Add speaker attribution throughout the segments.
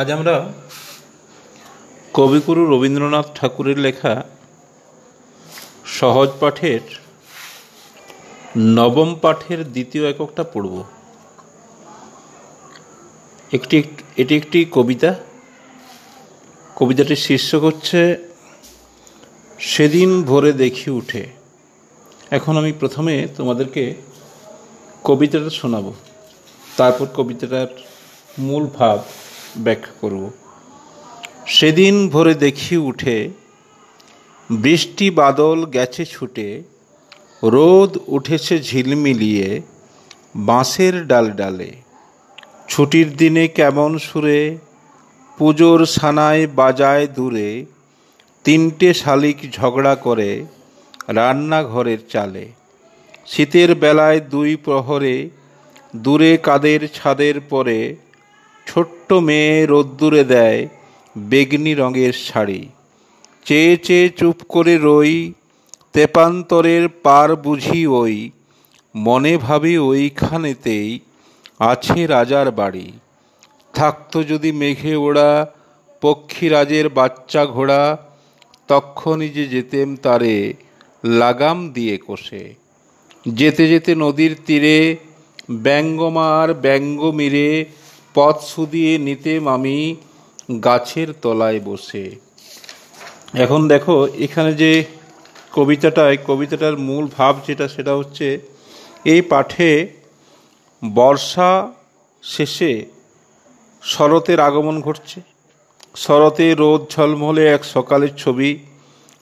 Speaker 1: আজ আমরা কবিগুরু রবীন্দ্রনাথ ঠাকুরের লেখা সহজ পাঠের নবম পাঠের দ্বিতীয় এককটা পড়ব। একটি এটি একটি কবিতা। কবিতাটির শীর্ষক হচ্ছে, সেদিন ভোরে দেখি উঠে। এখন আমি প্রথমে তোমাদেরকে কবিতাটা শোনাবো। তারপর কবিতাটার মূল ভাব ব্যাখ্যা করব। সেদিন ভোরে দেখি উঠে বৃষ্টি বাদল গেছে ছুটে, রোদ উঠেছে ঝিলমিলিয়ে বাঁশের ডাল ডালে। ছুটির দিনে কেমন সুরে, পুজোর সানায় বাজায় দূরে, তিনটে শালিক ঝগড়া করে রান্নাঘরের চালে। শীতের বেলায় দুই প্রহরে, দূরে কাদের ছাদের পরে ছোট্ট মেয়ে রোদ্দুরে দেয় বেগনি রঙের শাড়ি। চেয়ে চেয়ে চুপ করে রই, তেপান্তরের পার বুঝি ওই। মনে ভাবি ওইখানেতেই আছে রাজার বাড়ি। থাকতো যদি মেঘে ওড়া, পক্ষীরাজের বাচ্চা ঘোড়া তক্ষণই যে যেতেম তারে লাগাম দিয়ে কষে। যেতে যেতে নদীর তীরে ব্যঙ্গমার ব্যঙ্গ মিরে পথ শুধিয়ে নিতেম আমি গাছের তলায় বসে। এখন দেখো, এখানে যে কবিতাটায় কবিতাটার মূল ভাব যেটা, সেটা হচ্ছে, এই পাঠে বর্ষা শেষে শরতের আগমন ঘটছে। শরতে রোদ ঝলমলে এক সকালের ছবি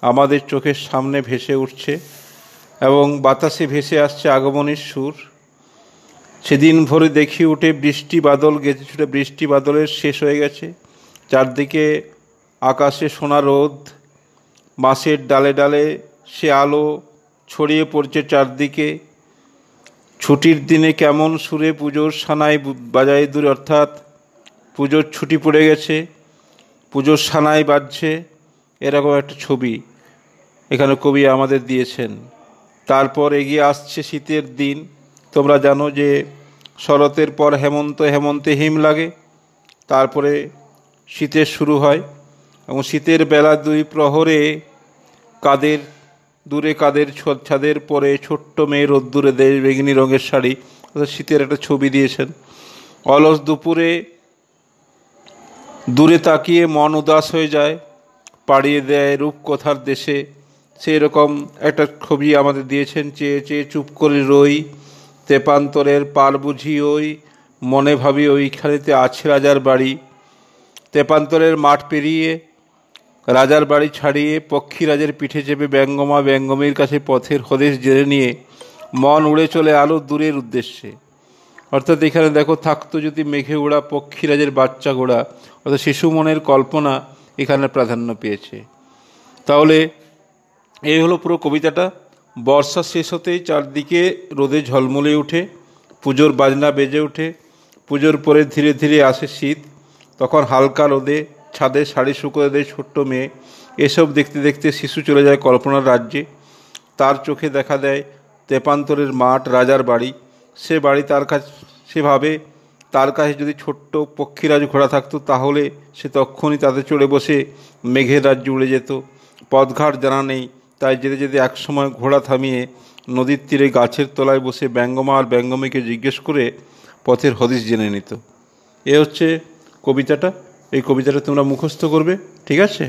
Speaker 1: আমাদের চোখের সামনে ভেসে উঠছে এবং বাতাসে ভেসে আসছে আগমনের সুর। সেদিন ভোরে দেখি উঠে বৃষ্টি বাদল গেছে, ছুটে বৃষ্টি বাদলের শেষ হয়ে গেছে। চারদিকে আকাশে সোনা রোদ, বাঁশের ডালে ডালে সে আলো ছড়িয়ে পড়ছে চারদিকে। ছুটির দিনে কেমন সুরে পুজোর সানায় বাজায় দূরে, অর্থাৎ পুজোর ছুটি পড়ে গেছে, পুজোর সানায় বাজছে এরকম একটা ছবি এখানে কবি আমাদের দিয়েছেন। তারপর এগিয়ে আসছে শীতের দিন। তোমরা জানো যে শরতের পর হেমন্ত হেমন্তে হিম লাগে, তারপরে শীতের শুরু হয় এবং শীতের বেলা দুই প্রহরে কাদের, দূরে কাদের ছাদের পরে ছোট্ট মেয়ে রোদ্দুরে দেয় বেগনি রঙের শাড়ি শীতের একটা ছবি দিয়েছেন। অলস দুপুরে দূরে তাকিয়ে মন উদাস হয়ে যায়, পাড়িয়ে দেয় রূপকথার দেশে। সেই রকম একটা ছবি আমাদের দিয়েছেন, চেয়ে চেয়ে চুপ করে রই তেপান্তরের পার বুঝি ওই, মনে ভাবি ওইখানেতে আছে রাজার বাড়ি। তেপান্তরের মাঠ পেরিয়ে রাজার বাড়ি ছাড়িয়ে পক্ষীরাজের পিঠে চেপে ব্যঙ্গমা ব্যঙ্গমীর কাছে পথের হদেশ জেনে নিয়ে মন উড়ে চলে আলো দূরের উদ্দেশ্যে। অর্থাৎ এখানে দেখো, থাকতো যদি মেঘে ওড়া পক্ষীরাজের বাচ্চা ঘোড়া, অর্থাৎ শিশু মনের কল্পনা এখানে প্রাধান্য পেয়েছে। তাহলে এই হলো পুরো কবিতাটা। বর্ষা শেষ হতেই চারদিকে রোদে ঝলমলে উঠে, পুজোর বাজনা বেজে ওঠে, পুজোর পরে ধীরে ধীরে আসে শীত। তখন হালকা রোদে, ছাদে শাড়ি শুকোতে দেয় ছোট্ট মেয়ে। এসব দেখতে দেখতে শিশু চলে যায় কল্পনার রাজ্যে। তার চোখে দেখা দেয় তেপান্তরের মাঠ, রাজার বাড়ি। সে বাড়ি তার কাছে সেভাবে তার কাছে যদি ছোট্ট পক্ষীরাজ ঘোড়া থাকতো, তাহলে সে তখনই তাতে চড়ে বসে মেঘের রাজ্যে উড়ে যেত। পথঘাট জানা নেই তাই যেতে যেতে একসময় ঘোড়া থামিয়ে নদীর তীরে গাছের তলায় বসে ব্যঙ্গমা আর ব্যঙ্গমীকে জিজ্ঞেস করে পথের হদিশ জেনে নিত। এ হচ্ছে কবিতাটা। এই কবিতাটা তোমরা মুখস্থ করবে, ঠিক আছে?